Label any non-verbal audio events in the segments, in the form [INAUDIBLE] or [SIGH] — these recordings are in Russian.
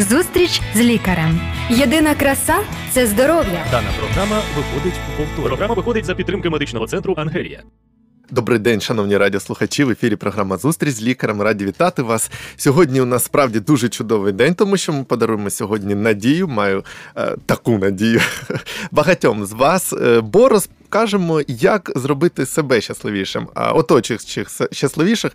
Зустріч з лікарем. Єдина краса це здоров'я. Дана програма виходить у повтор. Програма виходить за підтримки медичного центру Ангелія. Добрий день, шановні радіослухачі. В ефірі програма Зустріч з лікарем. Раді вітати вас. Сьогодні у нас справді дуже чудовий день, тому що ми подаруємо сьогодні надію. Маю е, таку надію [LAUGHS] багатьом з вас, е, бо розкажемо, як зробити себе щасливішим, а оточуючих щасливіших.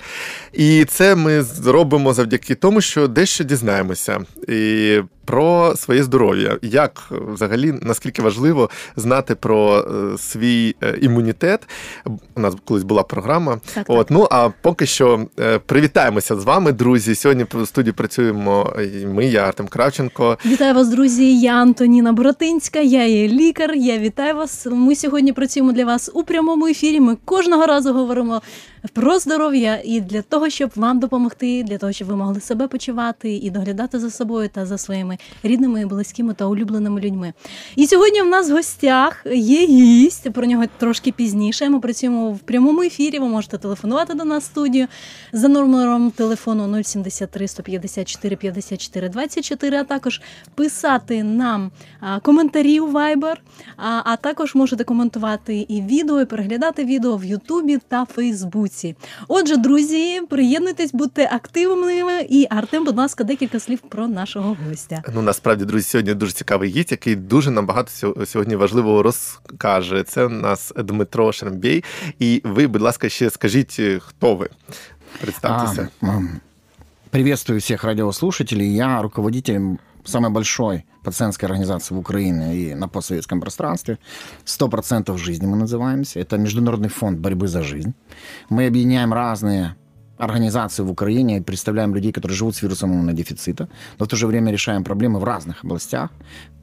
І це ми зробимо завдяки тому, що дещо дізнаємося. І про своє здоров'я, як взагалі наскільки важливо знати про е, свій е, імунітет. У нас колись була програма. Так, От ну а поки що е, привітаємося з вами, друзі. Сьогодні в студії працюємо і ми, я Артем Кравченко. Вітаю вас, друзі. Я Антоніна Боротинська, я є лікар. Я вітаю вас. Ми сьогодні працюємо для вас у прямому ефірі. Ми кожного разу говоримо про здоров'я і для того, щоб вам допомогти, для того, щоб ви могли себе почувати і доглядати за собою та за своїми рідними, близькими та улюбленими людьми. І сьогодні в нас в гостях є гість. Про нього трошки пізніше. Ми працюємо в прямому ефірі. Ви можете телефонувати до нас в студію за номером телефону 073 154 54 24, а також писати нам коментарі у Viber, а також можете коментувати і відео, і переглядати відео в Ютубі та Фейсбуці. Отже, друзі, приєднуйтесь, будьте активними. І Артем, будь ласка, декілька слів про нашого гостя. Ну насправді, друзі, сьогодні дуже цікавий гість, який дуже нам багато сьогодні важливого розкаже. Це у нас Дмитро Шермбєй. І ви, будь ласка, ще скажіть, хто ви? Представьтеся. А, приветствую всех радиослушателей. Я руководитель самой большой пациентской организации в Украине и на постсоветском пространстве. 100% жизни мы называемся. Это Международный фонд борьбы за жизнь. Мы объединяем разные организации в Украине и представляем людей, которые живут с вирусом иммунодефицита, но в то же время решаем проблемы в разных областях,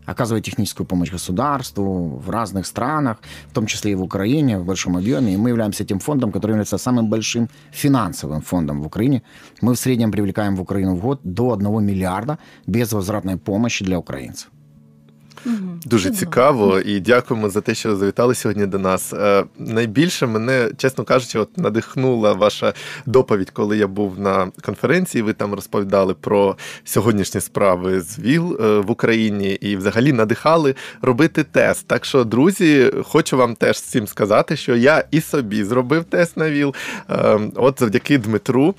оказывая техническую помощь государству в разных странах, в том числе и в Украине, в большом объеме. И мы являемся тем фондом, который является самым большим финансовым фондом в Украине. Мы в среднем привлекаем в Украину в год до 1 миллиарда безвозвратной помощи для украинцев. Дуже цікаво і дякуємо за те, що завітали сьогодні до нас. Е, найбільше мене, чесно кажучи, от надихнула ваша доповідь, коли я був на конференції. Ви там розповідали про сьогоднішні справи з ВІЛ е, в Україні і взагалі надихали робити тест. Так що, друзі, хочу вам теж всім сказати, що я і собі зробив тест на ВІЛ. Е, от завдяки Дмитру.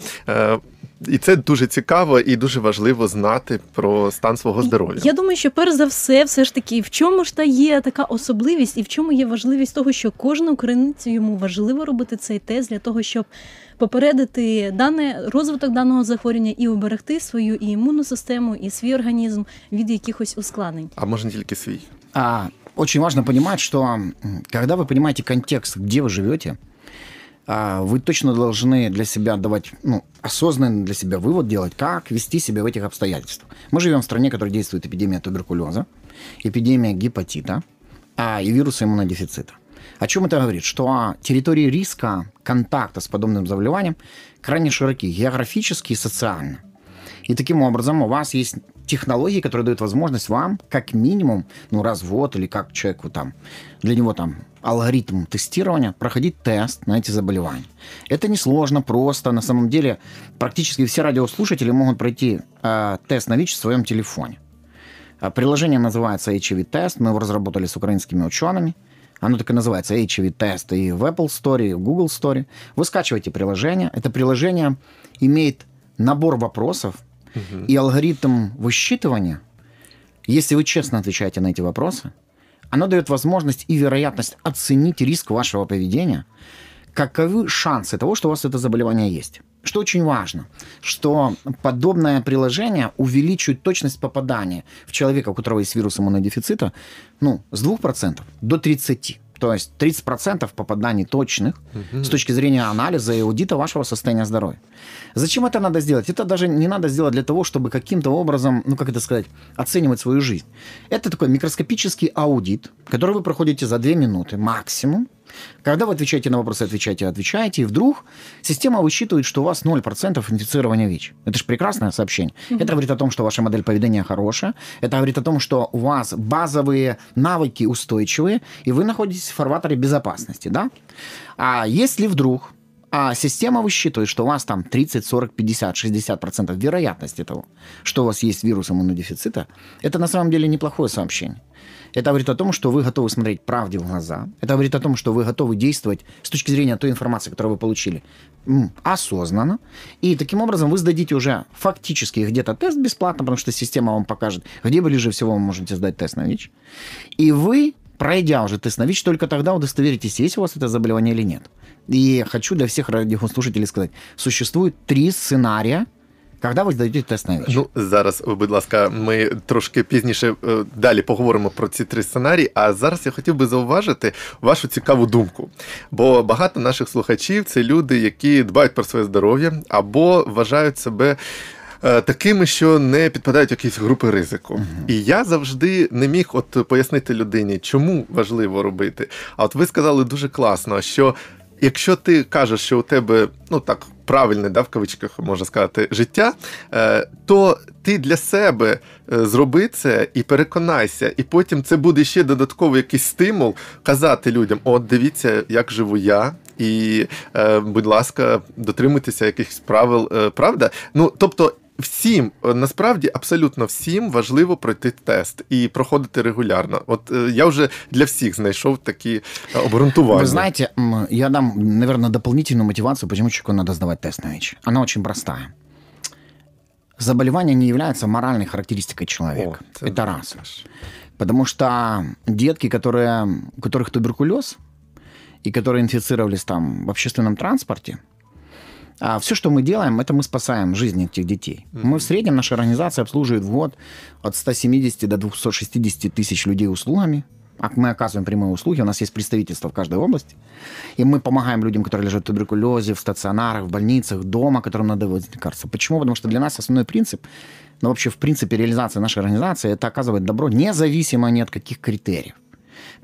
І це дуже цікаво і дуже важливо знати про стан свого здоров'я. Я думаю, що перш за все, все ж таки, в чому ж та є така особливість, і в чому є важливість того, що кожен українець йому важливо робити цей тест для того, щоб попередити дане розвиток даного захворювання і уберегти свою і імунну систему, і свій організм від якихось ускладнень. А може не тільки свій. А, очень важно понимать, что когда вы понимаете контекст, где вы живете, вы точно должны для себя давать, ну, осознанный для себя вывод делать, как вести себя в этих обстоятельствах. Мы живем в стране, в которой действует эпидемия туберкулеза, эпидемия гепатита а, и вируса иммунодефицита. О чем это говорит? Что территории риска контакта с подобным заболеванием крайне широки географически и социально. И таким образом у вас есть технологии, которые дают возможность вам, как минимум, ну, раз в год или как человеку там, для него там алгоритм тестирования, проходить тест на эти заболевания. Это несложно, просто. На самом деле практически все радиослушатели могут пройти э, тест на ВИЧ в своем телефоне. А, приложение называется HIV-тест. Мы его разработали с украинскими учеными. Оно так и называется HIV-тест и в Apple Store, и в Google Store. Вы скачиваете приложение. Это приложение имеет набор вопросов и алгоритм высчитывания. Если вы честно отвечаете на эти вопросы, оно дает возможность и вероятность оценить риск вашего поведения, каковы шансы того, что у вас это заболевание есть. Что очень важно, что подобное приложение увеличивает точность попадания в человека, у которого есть вирус иммунодефицита, ну, с 2% до 30%. То есть 30% попаданий точных угу. с точки зрения анализа и аудита вашего состояния здоровья. Зачем это надо сделать? Это даже не надо сделать для того, чтобы каким-то образом, ну как это сказать, оценивать свою жизнь. Это такой микроскопический аудит, который вы проходите за 2 минуты максимум. Когда вы отвечаете на вопросы, отвечаете, отвечаете, и вдруг система высчитывает, что у вас 0% инфицирования ВИЧ. Это же прекрасное сообщение. Mm-hmm. Это говорит о том, что ваша модель поведения хорошая. Это говорит о том, что у вас базовые навыки устойчивые, и вы находитесь в фарватере безопасности, да? А если вдруг А система высчитывает, что у вас там 30, 40, 50, 60 процентов вероятности того, что у вас есть вирус иммунодефицита, это на самом деле неплохое сообщение. Это говорит о том, что вы готовы смотреть правде в глаза. Это говорит о том, что вы готовы действовать с точки зрения той информации, которую вы получили, осознанно. И таким образом вы сдадите уже фактически где-то тест бесплатно, потому что система вам покажет, где ближе всего вы можете сдать тест на ВИЧ. И вы, пройдя уже тест на ВИЧ, только тогда удостоверитесь, есть у вас это заболевание или нет. И хочу для всіх радіослушателей сказати: существует три сценарія, коли ви здаєте тест на ВІЧ. Ну зараз, будь ласка, ми трошки пізніше е, далі поговоримо про ці три сценарії. А зараз я хотів би зауважити вашу цікаву думку. Бо багато наших слухачів це люди, які дбають про своє здоров'я або вважають себе. Е, такими, що не підпадають в якісь групи ризику. Uh-huh. І я завжди не міг от пояснити людині, чому важливо робити. А от ви сказали дуже класно, що якщо ти кажеш, що у тебе ну так правильне, да, в кавичках можна сказати, життя, е, то ти для себе е, зроби це і переконайся, і потім це буде ще додатковий якийсь стимул казати людям: от дивіться, як живу я. І, е, будь ласка, дотримуйтеся якихось правил, правда? Ну тобто, всім е, насправді абсолютно всім важливо пройти тест і проходити регулярно. От е, я вже для всіх знайшов такі е, обґрунтування. Вы знаете, я дам, наверное, дополнительную мотивацию, почему человеку надо сдавать тест на ВИЧ. Она очень простая. Заболевание не является моральной характеристикой человека. О, это раз. Потому что детки, которые, у которых туберкулез, и которые инфицировались там в общественном транспорте, а все, что мы делаем, это мы спасаем жизни этих детей. Mm-hmm. Мы в среднем, наша организация обслуживает в год от 170 до 260 тысяч людей услугами. А мы оказываем прямые услуги, у нас есть представительство в каждой области. И мы помогаем людям, которые лежат в туберкулезе, в стационарах, в больницах, дома, которым надо вводить лекарства. Почему? Потому что для нас основной принцип, ну вообще в принципе реализация нашей организации, это оказывать добро независимо ни от каких критериев.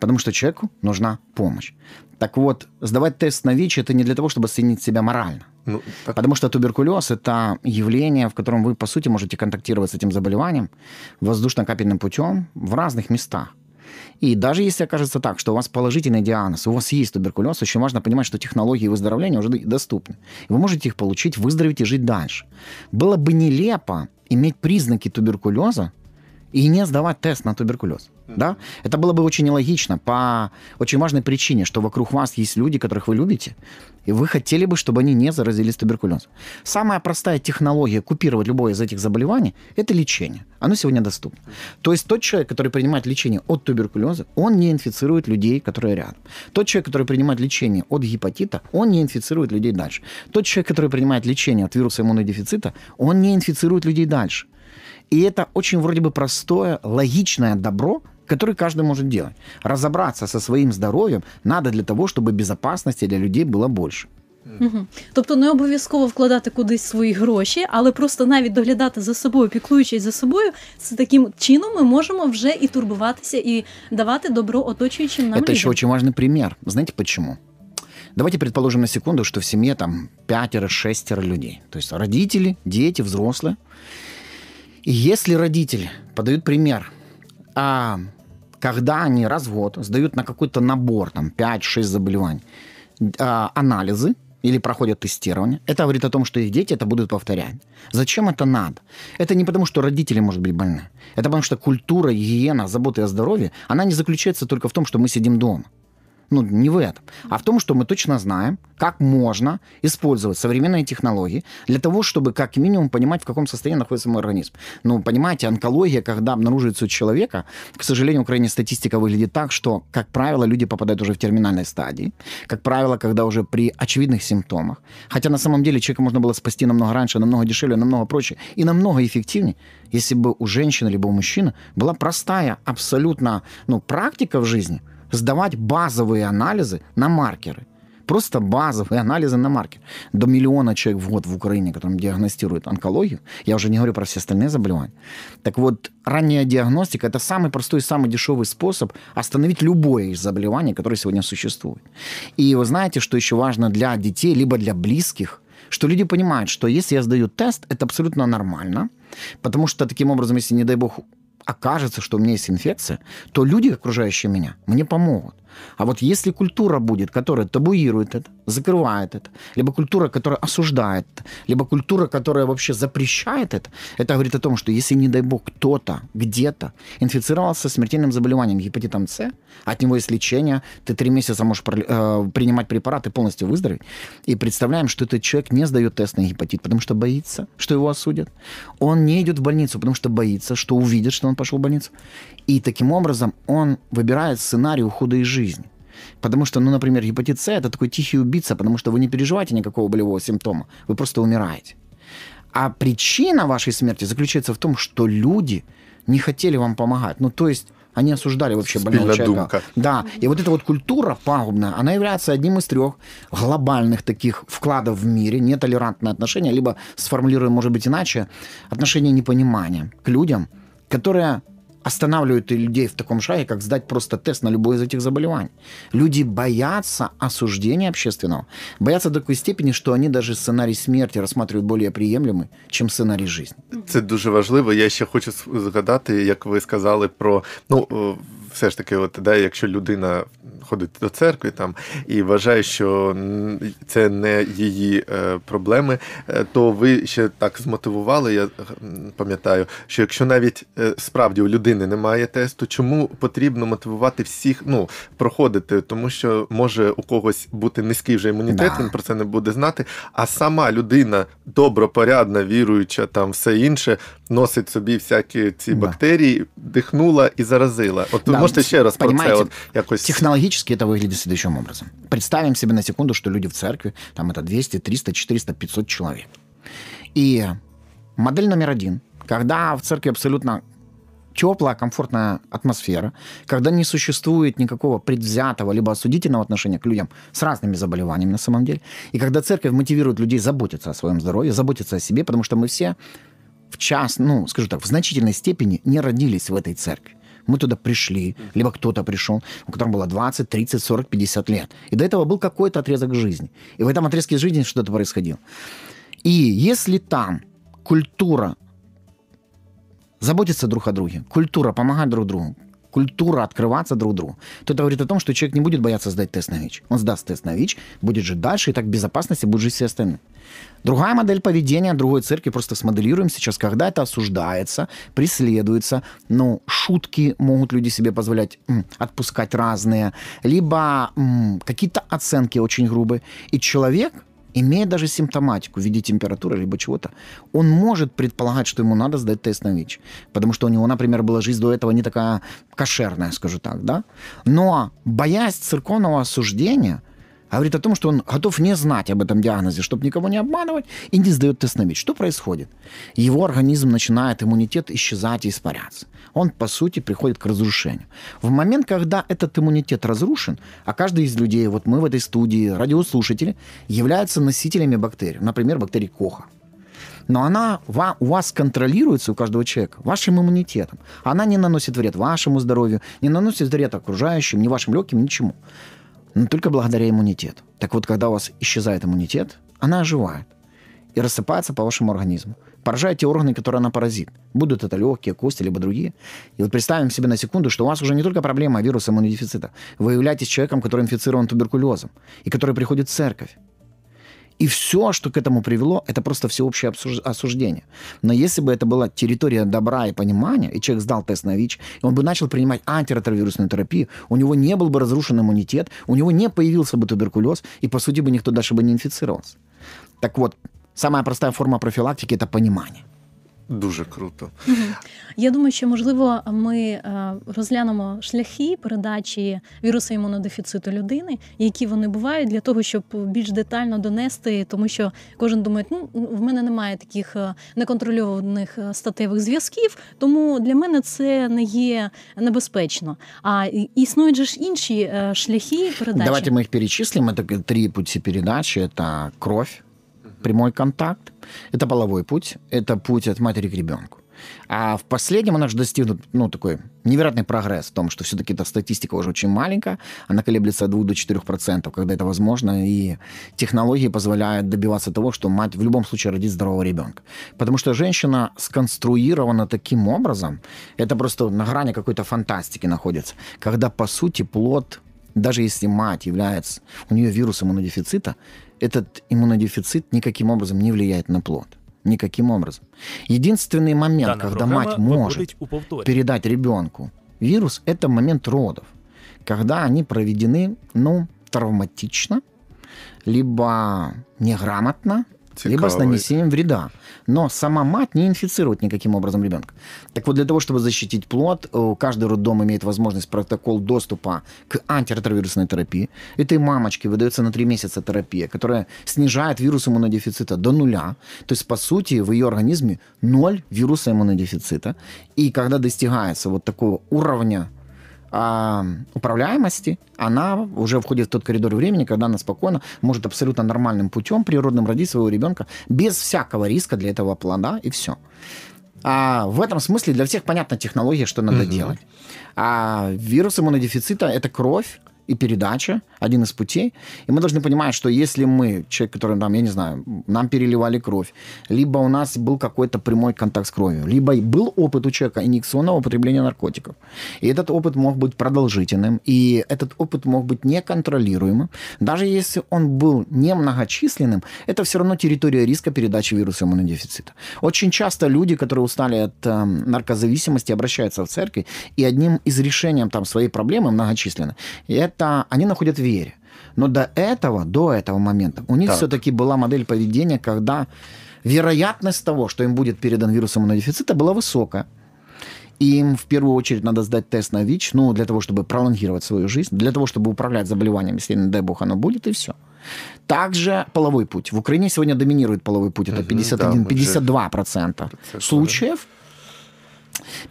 Потому что человеку нужна помощь. Так вот, сдавать тест на ВИЧ это не для того, чтобы оценить себя морально. Ну, так... Потому что туберкулез – это явление, в котором вы, по сути, можете контактировать с этим заболеванием воздушно-капельным путем в разных местах. И даже если окажется так, что у вас положительный диагноз, у вас есть туберкулез, очень важно понимать, что технологии выздоровления уже доступны. Вы можете их получить, выздороветь и жить дальше. Было бы нелепо иметь признаки туберкулеза и не сдавать тест на туберкулез. Да? Это было бы очень нелогично по очень важной причине, что вокруг вас есть люди, которых вы любите, и вы хотели бы, чтобы они не заразились туберкулезом. Самая простая технология купировать любое из этих заболеваний – это лечение. Оно сегодня доступно. То есть тот человек, который принимает лечение от туберкулеза, он не инфицирует людей, которые рядом. Тот человек, который принимает лечение от гепатита, он не инфицирует людей дальше. Тот человек, который принимает лечение от вируса иммунодефицита, он не инфицирует людей дальше. И это очень вроде бы простое, логичное добро, который каждый может делать. Разобраться со своим здоров'ям надо для того, щоб безпечності для людей було більше. Угу. Тобто не обов'язково вкладати кудись свої гроші, але просто навіть доглядати за собою, піклуючись за собою, з таким чином ми можемо вже і турбуватися, і давати добро оточуючим нам Это людям. еще очень важный пример. Знаете почему? Давайте предположим на секунду, что в семье там пятеро-шестеро людей. То есть родители, дети, взрослые. И если родитель подает пример, а когда они раз в год сдают на какой-то набор, там, 5-6 заболеваний, а, анализы, или проходят тестирование, это говорит о том, что их дети это будут повторять. Зачем это надо? Это не потому, что родители, может быть, больны. Это потому, что культура, гигиена, забота о здоровье, она не заключается только в том, что мы сидим дома. Ну, не в этом. А в том, что мы точно знаем, как можно использовать современные технологии для того, чтобы как минимум понимать, в каком состоянии находится мой организм. Ну, понимаете, онкология, когда обнаруживается у человека, к сожалению, в Украине статистика выглядит так, что, как правило, люди попадают уже в терминальной стадии. Как правило, когда уже при очевидных симптомах. Хотя на самом деле человека можно было спасти намного раньше, намного дешевле, намного проще и намного эффективнее, если бы у женщины либо у мужчины была простая абсолютно ну, практика в жизни – сдавать базовые анализы на маркеры. Просто базовые анализы на маркер. До миллиона человек в год в Украине, которым диагностируют онкологию. Я уже не говорю про все остальные заболевания. Так вот, ранняя диагностика – это самый простой и самый дешевый способ остановить любое из заболеваний, которые сегодня существуют. И вы знаете, что еще важно для детей, либо для близких, что люди понимают, что если я сдаю тест, это абсолютно нормально, потому что таким образом, если, не дай бог, окажется, что у меня есть инфекция, то люди, окружающие меня, мне помогут. А вот если культура будет, которая табуирует это, закрывает это, либо культура, которая осуждает это, либо культура, которая вообще запрещает это, это говорит о том, что если, не дай бог, кто-то где-то инфицировался смертельным заболеванием гепатитом С, от него есть лечение, ты три месяца можешь э, принимать препараты, полностью выздороветь, и представляем, что этот человек не сдает тест на гепатит, потому что боится, что его осудят. Он не идет в больницу, потому что боится, что увидят, что он пошел в больницу. И таким образом он выбирает сценарий ухода из жизни. Потому что, ну, например, гепатит С – это такой тихий убийца, потому что вы не переживаете никакого болевого симптома, вы просто умираете. А причина вашей смерти заключается в том, что люди не хотели вам помогать. Ну, то есть они осуждали вообще больного человека. Да, и вот эта вот культура пагубная, она является одним из трех глобальных таких вкладов в мире, нетолерантное отношение, либо сформулируем, может быть, иначе, отношение непонимания к людям, которые останавливают людей в таком шаге, как сдать просто тест на любое из этих заболеваний. Люди боятся осуждения общественного, боятся до такой степени, що вони даже сценарій смерті розглядають більш приємлемий, ніж сценарій життя. Це дуже важливо. Я ще хочу згадати, як ви сказали про ну Все ж таки, от да, якщо людина ходить до церкви там і вважає, що це не її е, проблеми, е, то ви ще так змотивували. Я пам'ятаю, що якщо навіть е, справді у людини немає тесту, чому потрібно мотивувати всіх ну, проходити, тому що може у когось бути низький вже імунітет, да. він про це не буде знати. А сама людина добропорядна, віруюча, там все інше, носить собі всякі ці да. бактерії, дихнула і заразила. От да. можете ще раз про це от якось технологически это выглядит следующим образом. Представим себе на секунду, что люди в церкви, там это 200, 300, 400, 500 человек. И модель номер один, когда в церкви абсолютно теплая, комфортная атмосфера, когда не существует никакого предвзятого либо осудительного отношения к людям с разными заболеваниями на самом деле, и когда церковь мотивирует людей заботиться о своем здоровье, заботиться о себе, потому что мы все в час, ну, скажу так, в значительной степени не родились в этой церкви. Мы туда пришли, либо кто-то пришел, у которого было 20, 30, 40, 50 лет. И до этого был какой-то отрезок жизни. И в этом отрезке жизни что-то происходило. И если там культура заботиться друг о друге, культура помогать друг другу, культура открываться друг другу, то это говорит о том, что человек не будет бояться сдать тест на ВИЧ. Он сдаст тест на ВИЧ, будет жить дальше, и так в безопасности будут жить все остальные. Другая модель поведения другой церкви, просто смоделируем сейчас, когда это осуждается, преследуется, ну, шутки могут люди себе позволять м, отпускать разные, либо м, какие-то оценки очень грубые, и человек имея даже симптоматику в виде температуры либо чего-то, он может предполагать, что ему надо сдать тест на ВИЧ. Потому что у него, например, была жизнь до этого не такая кошерная, скажу так, да? Но боясь церковного осуждения, говорит о том, что он готов не знать об этом диагнозе, чтобы никого не обманывать, и не сдает тест на ВИЧ. Что происходит? Его организм начинает иммунитет исчезать и испаряться. Он, по сути, приходит к разрушению. В момент, когда этот иммунитет разрушен, а каждый из людей, вот мы в этой студии, радиослушатели, являются носителями бактерий, например, бактерий Коха, но она у вас контролируется, у каждого человека, вашим иммунитетом. Она не наносит вред вашему здоровью, не наносит вред окружающим, ни вашим легким, ничему но только благодаря иммунитету. Так вот, когда у вас исчезает иммунитет, она оживает и рассыпается по вашему организму. Поражает те органы, которые она паразит. Будут это легкие, кости, либо другие. И вот представим себе на секунду, что у вас уже не только проблема вируса иммунодефицита. Вы являетесь человеком, который инфицирован туберкулезом, и который приходит в церковь. И все, что к этому привело, это просто всеобщее осуждение. Но если бы это была территория добра и понимания, и человек сдал тест на ВИЧ, и он бы начал принимать антиретровирусную терапию, у него не был бы разрушен иммунитет, у него не появился бы туберкулез, и, по сути, бы никто дальше бы не инфицировался. Так вот, самая простая форма профилактики – это понимание. Дуже круто. Я думаю, що можливо ми е, розглянемо шляхи передачі вірусу імунодефіциту людини, які вони бувають, для того, щоб більш детально донести, тому що кожен думає, ну в мене немає таких е, неконтрольованих е, статевих зв'язків, тому для мене це не є небезпечно. А існують же ж інші шляхи передачі. Давайте ми їх перечислимо. Це три пути передачі: це кров, прямой контакт, это половой путь, это путь от матери к ребенку. А в последнем у нас достигнут, ну, такой невероятный прогресс в том, что все-таки эта статистика уже очень маленькая, она колеблется от 2 до 4%, когда это возможно, и технологии позволяют добиваться того, что мать в любом случае родит здорового ребенка. Потому что женщина сконструирована таким образом, это просто на грани какой-то фантастики находится, когда, по сути, плод даже если мать является, у нее вирус иммунодефицита, этот иммунодефицит никаким образом не влияет на плод. Никаким образом. Единственный момент, Дана когда мать может передать ребенку вирус, это момент родов, когда они проведены, ну, травматично, либо неграмотно, либо с нанесением вреда. Но сама мать не инфицирует никаким образом ребенка. Так вот, для того, чтобы защитить плод, э, каждый роддом имеет возможность протокол доступа к антиретровирусной терапии. Этой мамочке выдается на 3 месяца терапия, которая снижает вирус иммунодефицита до нуля. То есть, по сути, в ее организме ноль вируса иммунодефицита. И когда достигается вот такого уровня а, управляемости, она уже входит в тот коридор времени, когда она спокойно может абсолютно нормальным путем природным родить своего ребенка без всякого риска для этого плода, и все. А в этом смысле для всех понятна технология, что надо делать. А вирус иммунодефицита – это кровь, и передача, один из путей. И мы должны понимать, что если мы, человек, который нам, я не знаю, нам переливали кровь, либо у нас был какой-то прямой контакт с кровью, либо был опыт у человека инъекционного употребления наркотиков. И этот опыт мог быть продолжительным, и этот опыт мог быть неконтролируемым. Даже если он был немногочисленным, это все равно территория риска передачи вируса иммунодефицита. Очень часто люди, которые устали от э, наркозависимости, обращаются в церковь, и одним из решений там, своей проблемы многочисленной, это они находят в вере. Но до этого, до этого момента, у них Так. все-таки была модель поведения, когда вероятность того, что им будет передан вирус иммунодефицита, была высокая. Им в первую очередь надо сдать тест на ВИЧ, ну, для того, чтобы пролонгировать свою жизнь, для того, чтобы управлять заболеванием, если, не дай бог, оно будет, и все. Также половой путь. В Украине сегодня доминирует половой путь. Это Мгм, да, 51, мы же- 52% случаев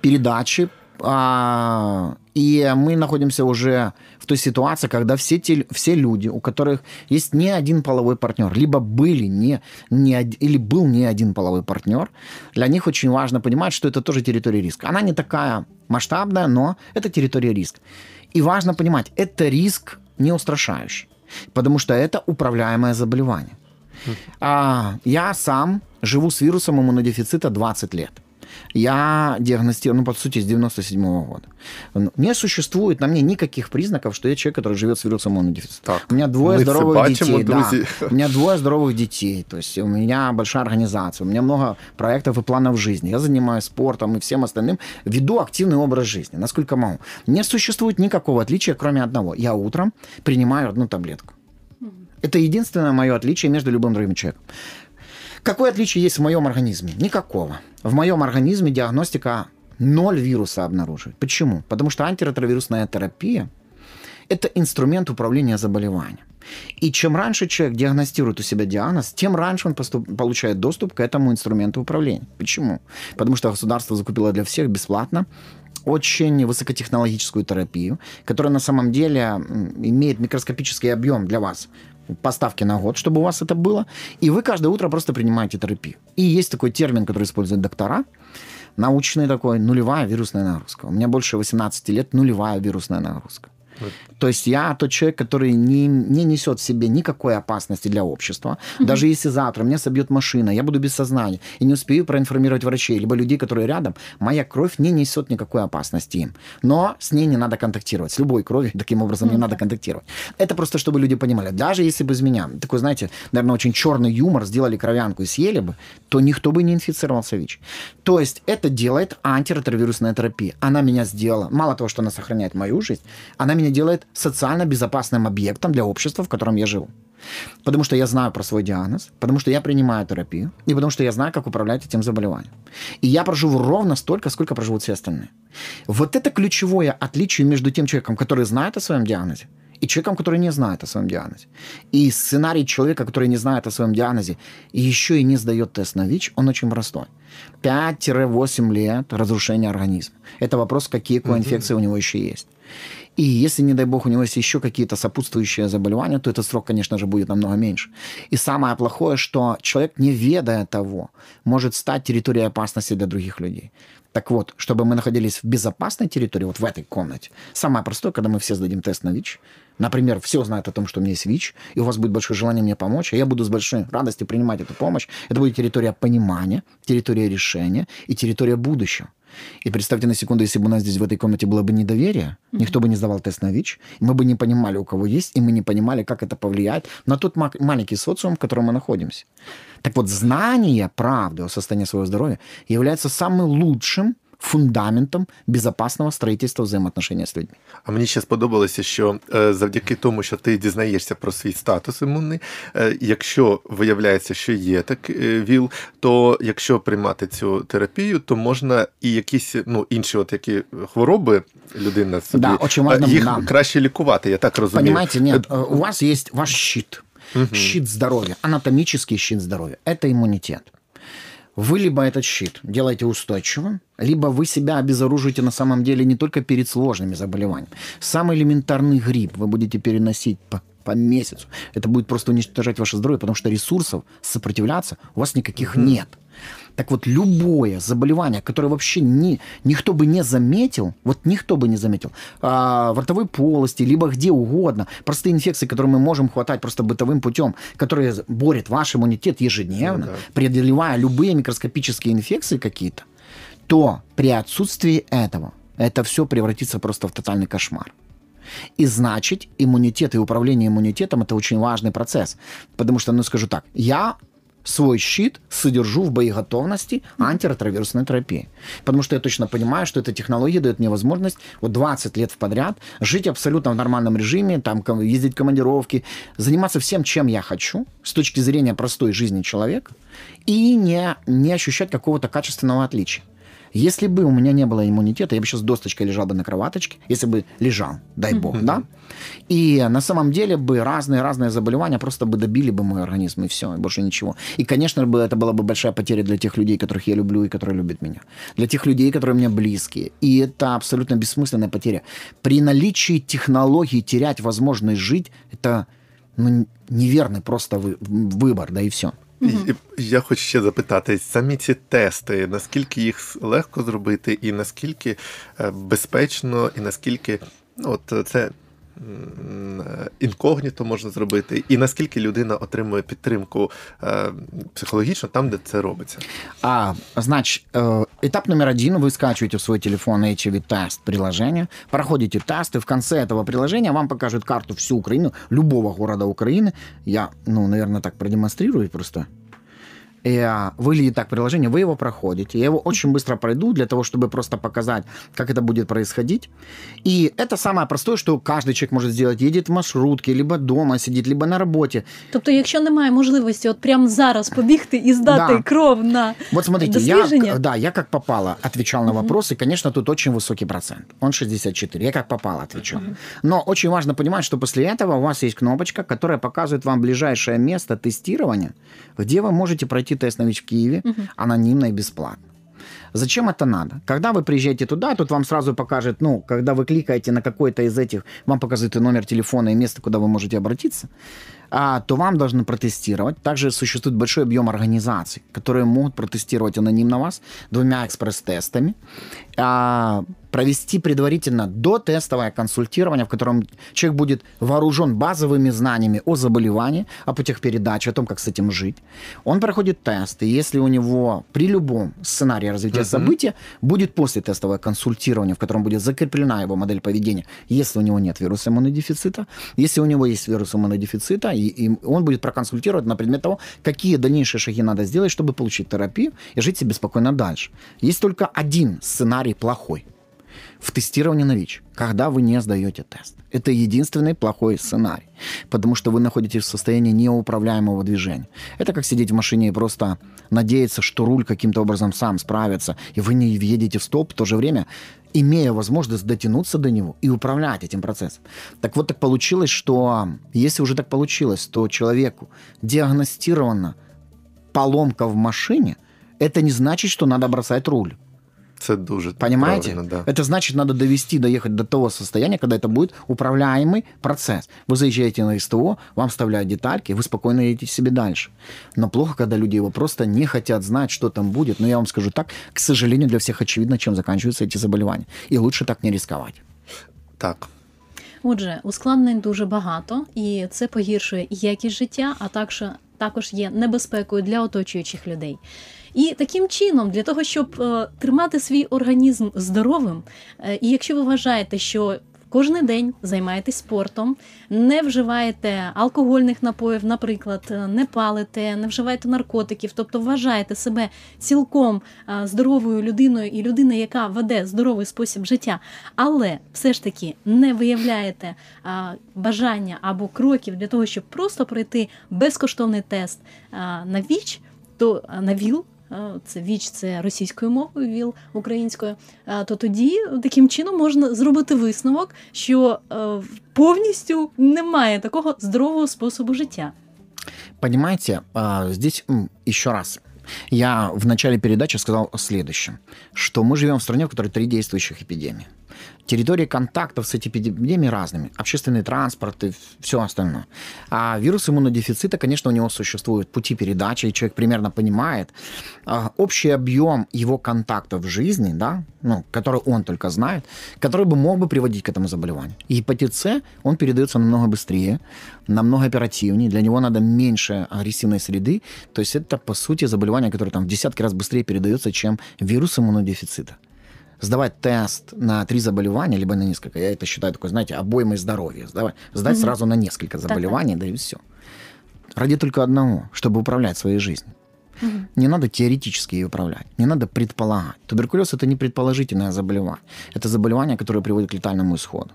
передачи. а, и мы находимся уже в той ситуации, когда все, те, все люди, у которых есть не один половой партнер, либо были не, не или был не один половой партнер, для них очень важно понимать, что это тоже территория риска. Она не такая масштабная, но это территория риска. И важно понимать, это риск не устрашающий, потому что это управляемое заболевание. А, я сам живу с вирусом иммунодефицита 20 лет. Я диагностирован, ну, по сути, с 97 года. Ну, Не существует на мне никаких признаков, что я человек, который живет с вирусом иммунодефицита. Так, у меня двое здоровых детей. да. У меня двое здоровых детей. То есть у меня большая организация, у меня много проектов и планов жизни. Я занимаюсь спортом и всем остальным. Веду активный образ жизни, насколько могу. Не существует никакого отличия, кроме одного. Я утром принимаю одну таблетку. Это единственное мое отличие между любым другим человеком. Какое отличие есть в моем организме? Никакого. В моем организме диагностика ноль вируса обнаруживает. Почему? Потому что антиретровирусная терапия – это инструмент управления заболеванием. И чем раньше человек диагностирует у себя диагноз, тем раньше он поступ- получает доступ к этому инструменту управления. Почему? Потому что государство закупило для всех бесплатно очень высокотехнологическую терапию, которая на самом деле имеет микроскопический объем для вас поставки на год, чтобы у вас это было, и вы каждое утро просто принимаете терапию. И есть такой термин, который используют доктора, научный такой, нулевая вирусная нагрузка. У меня больше 18 лет нулевая вирусная нагрузка. То есть я тот человек, который не, не несет в себе никакой опасности для общества. Даже если завтра меня собьет машина, я буду без сознания и не успею проинформировать врачей, либо людей, которые рядом, моя кровь не несет никакой опасности им. Но с ней не надо контактировать. С любой кровью таким образом не надо контактировать. Это просто, чтобы люди понимали. Даже если бы из меня, такой, знаете, наверное, очень черный юмор, сделали кровянку и съели бы, то никто бы не инфицировался ВИЧ. То есть это делает антиретровирусная терапия. Она меня сделала, мало того, что она сохраняет мою жизнь, она меня делает социально безопасным объектом для общества, в котором я живу. Потому что я знаю про свой диагноз, потому что я принимаю терапию, и потому что я знаю, как управлять этим заболеванием. И я проживу ровно столько, сколько проживут все остальные. Вот это ключевое отличие между тем человеком, который знает о своем диагнозе, и человеком, который не знает о своем диагнозе. И сценарий человека, который не знает о своем диагнозе и еще и не сдает тест на ВИЧ, он очень простой. 5-8 лет разрушения организма. Это вопрос, какие коинфекции у него еще есть. И если, не дай бог, у него есть еще какие-то сопутствующие заболевания, то этот срок, конечно же, будет намного меньше. И самое плохое, что человек, не ведая того, может стать территорией опасности для других людей. Так вот, чтобы мы находились в безопасной территории, вот в этой комнате, самое простое, когда мы все сдадим тест на ВИЧ, например, все знают о том, что у меня есть ВИЧ, и у вас будет большое желание мне помочь, а я буду с большой радостью принимать эту помощь, это будет территория понимания, территория решения и территория будущего. И представьте на секунду, если бы у нас здесь в этой комнате было бы недоверие, mm-hmm. никто бы не сдавал тест на ВИЧ, мы бы не понимали, у кого есть, и мы не понимали, как это повлияет на тот маленький социум, в котором мы находимся. Так вот, знание правды о состоянии своего здоровья является самым лучшим фундаментом безпечного строїтельства взаємоотношення з людьми. А мені ще сподобалося, що завдяки тому, що ти дізнаєшся про свій статус імунний, якщо виявляється, що є так ВІЛ, то якщо приймати цю терапію, то можна і якісь ну інші, от які хвороби людина собі да, очень важно, їх да. краще лікувати. Я так розумію. Понимаете, нет, у вас есть ваш щит, угу. щит здоровья, анатомический щит здоровья. Это иммунитет. Вы либо этот щит делаете устойчивым, либо вы себя обезоружите на самом деле не только перед сложными заболеваниями. Самый элементарный грипп вы будете переносить по, по месяцу. Это будет просто уничтожать ваше здоровье, потому что ресурсов сопротивляться у вас никаких mm-hmm. нет. Так вот, любое заболевание, которое вообще ни, никто бы не заметил, вот никто бы не заметил, а, в ротовой полости, либо где угодно, простые инфекции, которые мы можем хватать просто бытовым путем, которые борют ваш иммунитет ежедневно, ну, да. преодолевая любые микроскопические инфекции какие-то, то при отсутствии этого это все превратится просто в тотальный кошмар. И значит, иммунитет и управление иммунитетом – это очень важный процесс. Потому что, ну, скажу так, я свой щит содержу в боеготовности антиретровирусной терапии. Потому что я точно понимаю, что эта технология дает мне возможность вот 20 лет подряд жить абсолютно в нормальном режиме, там ездить в командировки, заниматься всем, чем я хочу с точки зрения простой жизни человека и не, не ощущать какого-то качественного отличия. Если бы у меня не было иммунитета, я бы сейчас досточкой лежал бы на кроваточке, если бы лежал, дай бог, mm-hmm. да? И на самом деле бы разные-разные заболевания просто бы добили бы мой организм, и все, и больше ничего. И, конечно бы, это была бы большая потеря для тех людей, которых я люблю и которые любят меня. Для тех людей, которые мне близкие. И это абсолютно бессмысленная потеря. При наличии технологий терять возможность жить, это ну, неверный просто вы, выбор, да и все. І Я хочу ще запитати, самі ці тести, наскільки їх легко зробити, і наскільки безпечно, і наскільки ну, от це інкогніто можна зробити, і наскільки людина отримує підтримку психологічно там, де це робиться? А, значит, этап номер один, вы скачиваете в свой телефон HIV-тест приложение, проходите тесты, в конце этого приложения вам покажут карту всю Украину, любого города Украины. Я, ну, наверное, так продемонстрирую просто. И а, выглядит так приложение, вы его проходите. Я его очень быстро пройду для того, чтобы просто показать, как это будет происходить. И это самое простое, что каждый человек может сделать. Едет в маршрутке, либо дома сидит, либо на роботі. Тобто, якщо немає можливості от прямо зараз побігти і здати да. кров на Вот смотрите, я, да, я как попало отвечал на вопросы, uh-huh. конечно, тут очень высокий процент. Он 64. Я как попало отвечал. Uh-huh. Но очень важно понимать, что после этого у вас есть кнопочка, которая показывает вам ближайшее место тестирования, где вы можете пройти пройти тест на ВИЧ в Киеве угу. анонимно и бесплатно. Зачем это надо? Когда вы приезжаете туда, тут вам сразу покажет, ну, когда вы кликаете на какой-то из этих, вам показывает и номер телефона, и место, куда вы можете обратиться, а, то вам должны протестировать. Также существует большой объем организаций, которые могут протестировать анонимно вас двумя экспресс-тестами. А, провести предварительно дотестовое консультирование, в котором человек будет вооружен базовыми знаниями о заболевании, о путях передачи, о том, как с этим жить. Он проходит тест, и если у него при любом сценарии развития uh-huh. события будет после тестовое консультирование, в котором будет закреплена его модель поведения, если у него нет вируса иммунодефицита, если у него есть вирус иммунодефицита, и, и он будет проконсультировать на предмет того, какие дальнейшие шаги надо сделать, чтобы получить терапию и жить себе спокойно дальше. Есть только один сценарий плохой – в тестировании на ВИЧ, когда вы не сдаете тест. Это единственный плохой сценарий, потому что вы находитесь в состоянии неуправляемого движения. Это как сидеть в машине и просто надеяться, что руль каким-то образом сам справится, и вы не въедете в столб в то же время, имея возможность дотянуться до него и управлять этим процессом. Так вот так получилось, что если уже так получилось, то человеку диагностирована поломка в машине, это не значит, что надо бросать руль. Це дуже Понимаете? правильно, да. Это значит, надо довести, доехать до того состояния, когда это будет управляемый процесс. Вы заезжаете на СТО, вам вставляют детальки, вы спокойно едете себе дальше. Но плохо, когда люди его просто не хотят знать, что там будет. Но я вам скажу так, к сожалению, для всех очевидно, чем заканчиваются эти заболевания. И лучше так не рисковать. Так. Отже, ускладнень дуже багато, і це погіршує і якість життя, а також, також є небезпекою для оточуючих людей. І таким чином, для того, щоб е, тримати свій організм здоровим, е, і якщо ви вважаєте, що кожен день займаєтесь спортом, не вживаєте алкогольних напоїв, наприклад, е, не палите, не вживаєте наркотиків, тобто вважаєте себе цілком здоровою людиною і людиною, яка веде здоровий спосіб життя, але все ж таки не виявляєте бажання або кроків для того, щоб просто пройти безкоштовний тест на ВІЧ, то на ВІЛ. Це ВІЧ, це російською мовою, ВІЛ українською. То тоді таким чином можна зробити висновок, що е, повністю немає такого здорового способу життя. Понимаете, здесь еще раз. Я в начале передачи сказал следующее, что мы живем в стране, в которой три действующих эпидемии. Территории контактов с эпидемиями разными. Общественный транспорт и все остальное. А вирус иммунодефицита, конечно, у него существуют пути передачи, и человек примерно понимает. а, Общий объем его контактов в жизни, да, ну, который он только знает, который бы мог бы приводить к этому заболеванию. И гепатит С, он передается намного быстрее, намного оперативнее, для него надо меньше агрессивной среды. То есть это, по сути, заболевание, которое там в десятки раз быстрее передается, чем вирус иммунодефицита сдавать тест на три заболевания, либо на несколько, я это считаю такой, знаете, обоймой здоровья. Сдавать, сдать Мгм. сразу на несколько заболеваний, да и все. Ради только одного, чтобы управлять своей жизнью. Не надо теоретически ее управлять, не надо предполагать. Туберкулез это не предположительное заболевание, это заболевание, которое приводит к летальному исходу.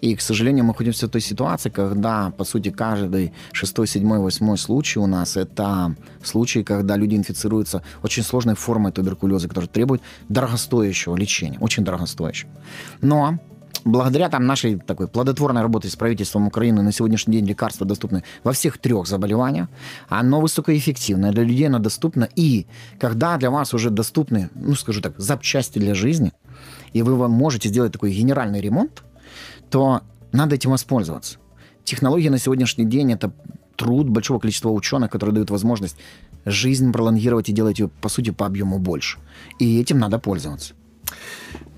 И, к сожалению, мы находимся в той ситуации, когда, по сути, каждый шестой, седьмой, восьмой случай у нас это случаи, когда люди инфицируются очень сложной формой туберкулеза, которая требует дорогостоящего лечения, очень дорогостоящего. Но благодаря там нашей такой плодотворной работе с правительством Украины на сегодняшний день лекарства доступны во всех трех заболеваниях. Оно высокоэффективное, для людей оно доступно. И когда для вас уже доступны, ну, скажу так, запчасти для жизни, и вы можете сделать такой генеральный ремонт, то надо этим воспользоваться. Технологии на сегодняшний день это труд большого количества ученых, которые дают возможность жизнь пролонгировать и делать ее, по сути, по объему больше. И этим надо пользоваться.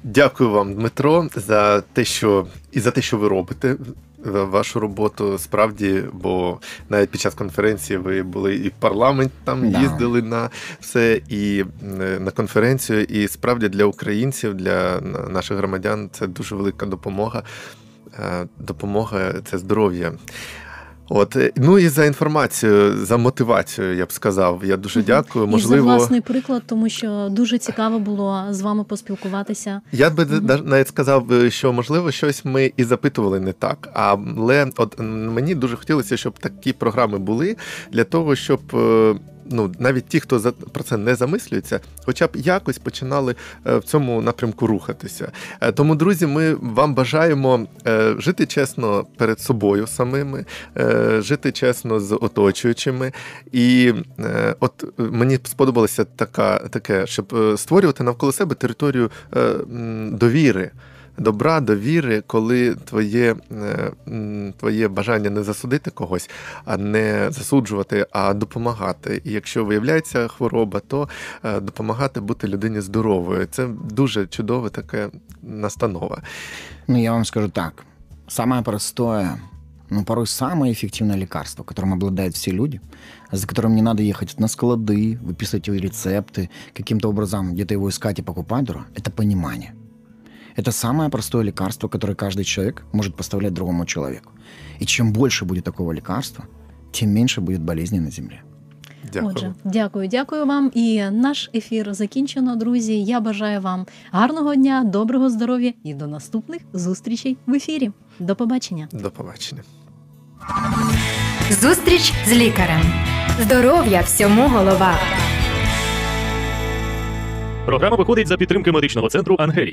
Дякую вам, Дмитро, за те, що і за те, що ви робите. Вашу роботу справді, бо навіть під час конференції ви були і в парламент там Да. їздили на все, і на конференцію. І справді для українців, для наших громадян це дуже велика допомога. Е, Допомога це здоров'я. От е, ну і за інформацію, за мотивацію, я б сказав. Я дуже дякую. дякую. І за Можливо, власний приклад, тому що дуже цікаво було з вами поспілкуватися. Я би да- навіть сказав, що можливо щось ми і запитували не так. Але от мені дуже хотілося, щоб такі програми були для того, щоб. Ну, навіть ті, хто за про це не замислюється, хоча б якось починали е, в цьому напрямку рухатися. Е, Тому, друзі, ми вам бажаємо е, жити чесно перед собою самими, жити чесно з оточуючими. І от мені сподобалося така, таке, щоб створювати навколо себе територію довіри Добра, довіри, коли твоє, е, м, твоє бажання не засудити когось, а не засуджувати, а допомагати. І якщо виявляється хвороба, то е, допомагати бути людині здоровою. Це дуже чудова така настанова. Ну, я вам скажу так. Самое простое, ну, порой самое эффективное лекарство, которым обладают все люди, за которым не надо ехать на склады, выписывать его рецепты, каким-то образом где-то его искать и покупать дорого, это понимание. Это самое простое лекарство, которое каждый человек может поставлять другому человеку. И чем больше будет такого лекарства, тем меньше будет болезней на земле. Дякую. Отже, дякую, дякую вам. І наш ефір закінчено, друзі. Я бажаю вам гарного дня, доброго здоров'я і до наступних зустрічей в ефірі. До побачення. До побачення. Зустріч з лікарем. Здоров'я всьому голова. Програма виходить за підтримки медичного центру Ангелія.